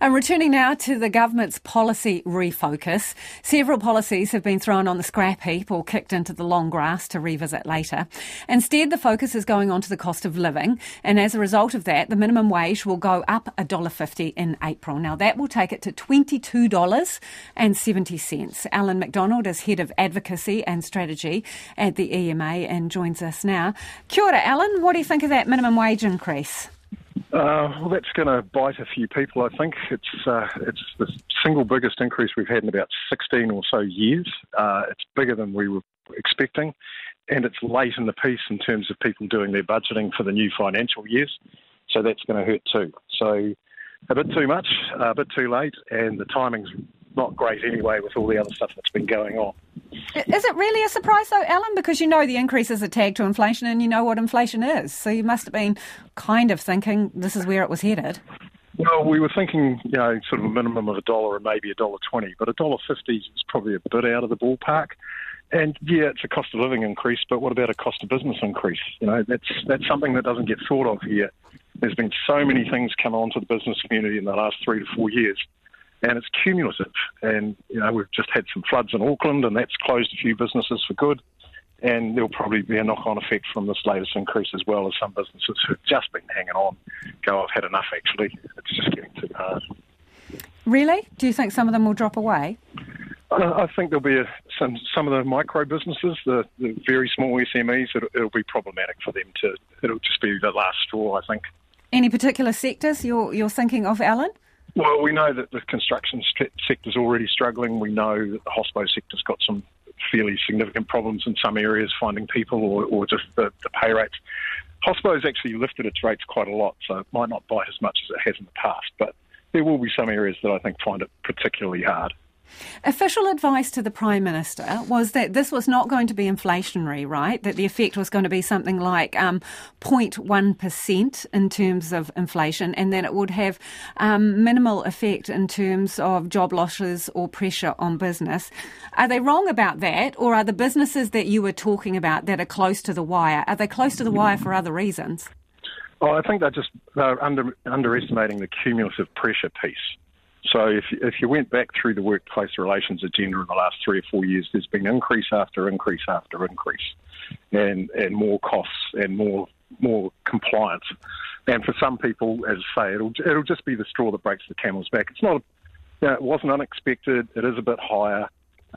And returning now to the government's policy refocus, several policies have been thrown on the scrap heap or kicked into the long grass to revisit later. Instead, the focus is going on to the cost of living, and as a result of that, the minimum wage will go up $1.50 in April. Now, that will take it to $22.70. Alan McDonald is Head of Advocacy and Strategy at the EMA and joins us now. Kia ora, Alan. What do you think of that minimum wage increase? Uh, well, that's going to bite a few people. I think it's uh, it's the single biggest increase we've had in about 16 or so years. Uh, it's bigger than we were expecting, and it's late in the piece in terms of people doing their budgeting for the new financial years. So that's going to hurt too. So a bit too much, a bit too late, and the timing's not great anyway with all the other stuff that's been going on. Is it really a surprise though, Alan? Because you know the increases are tagged to inflation and you know what inflation is. So you must have been kind of thinking this is where it was headed. Well, we were thinking, you know, sort of a minimum of a dollar and maybe a dollar twenty, but a dollar fifty is probably a bit out of the ballpark. And yeah, it's a cost of living increase, but what about a cost of business increase? You know, that's that's something that doesn't get thought of here. There's been so many things come onto the business community in the last three to four years and it's cumulative. And you know, we've just had some floods in Auckland, and that's closed a few businesses for good. And there'll probably be a knock-on effect from this latest increase as well as some businesses who've just been hanging on go, I've had enough. Actually, it's just getting too hard. Really? Do you think some of them will drop away? I think there'll be a, some some of the micro businesses, the, the very small SMEs. It'll, it'll, be problematic for them to. It'll just be the last straw, I think. Any particular sectors you're you're thinking of, Alan? Well, we know that the construction sector is already struggling. We know that the hospital sector's got some fairly significant problems in some areas finding people or, or just the, the pay rates. Hospital's actually lifted its rates quite a lot, so it might not bite as much as it has in the past, but there will be some areas that I think find it particularly hard. Official advice to the Prime Minister was that this was not going to be inflationary, right? That the effect was going to be something like um, 0.1% in terms of inflation, and that it would have um, minimal effect in terms of job losses or pressure on business. Are they wrong about that, or are the businesses that you were talking about that are close to the wire, are they close to the wire for other reasons? Oh, I think they're just they're under, underestimating the cumulative pressure piece. So if, if you went back through the workplace relations agenda in the last three or four years, there's been increase after increase after increase, and and more costs and more more compliance. And for some people, as I say, it'll it'll just be the straw that breaks the camel's back. It's not, you know, it wasn't unexpected. It is a bit higher,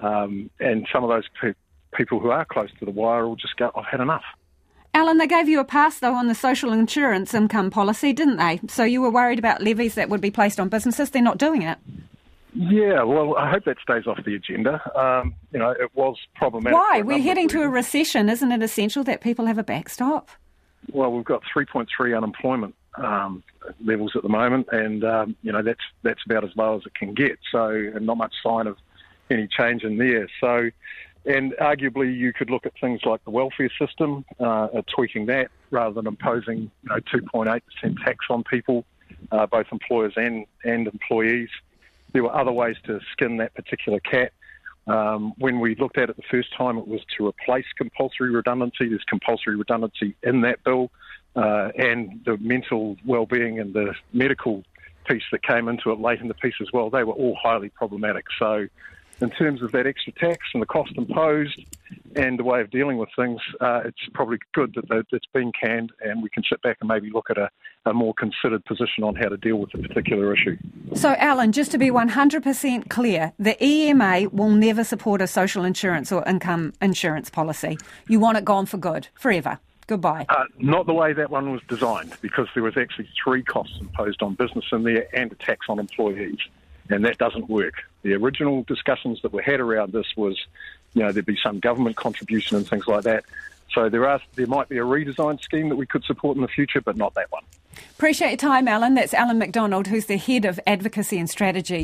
um, and some of those pe- people who are close to the wire will just go, "I've had enough." Alan, they gave you a pass though on the social insurance income policy, didn't they? So you were worried about levies that would be placed on businesses. They're not doing it. Yeah, well, I hope that stays off the agenda. Um, you know, it was problematic. Why? We're heading to a recession. Isn't it essential that people have a backstop? Well, we've got 3.3 unemployment um, levels at the moment, and um, you know that's that's about as low as it can get. So, and not much sign of any change in there. So, and arguably, you could look at things like the welfare system, uh, tweaking that rather than imposing you know, 2.8% tax on people, uh, both employers and, and employees. There were other ways to skin that particular cat. Um, when we looked at it the first time, it was to replace compulsory redundancy. There's compulsory redundancy in that bill, uh, and the mental well-being and the medical piece that came into it late in the piece as well. They were all highly problematic. So in terms of that extra tax and the cost imposed and the way of dealing with things, uh, it's probably good that it's been canned and we can sit back and maybe look at a, a, more considered position on how to deal with the particular issue. So, Alan, just to be 100% clear, the EMA will never support a social insurance or income insurance policy. You want it gone for good, forever. Goodbye. Uh, not the way that one was designed, because there was actually three costs imposed on business in there and a tax on employees and that doesn't work. The original discussions that were had around this was, you know, there'd be some government contribution and things like that. So there are there might be a redesigned scheme that we could support in the future, but not that one. Appreciate your time, Alan. That's Alan McDonald, who's the head of advocacy and strategy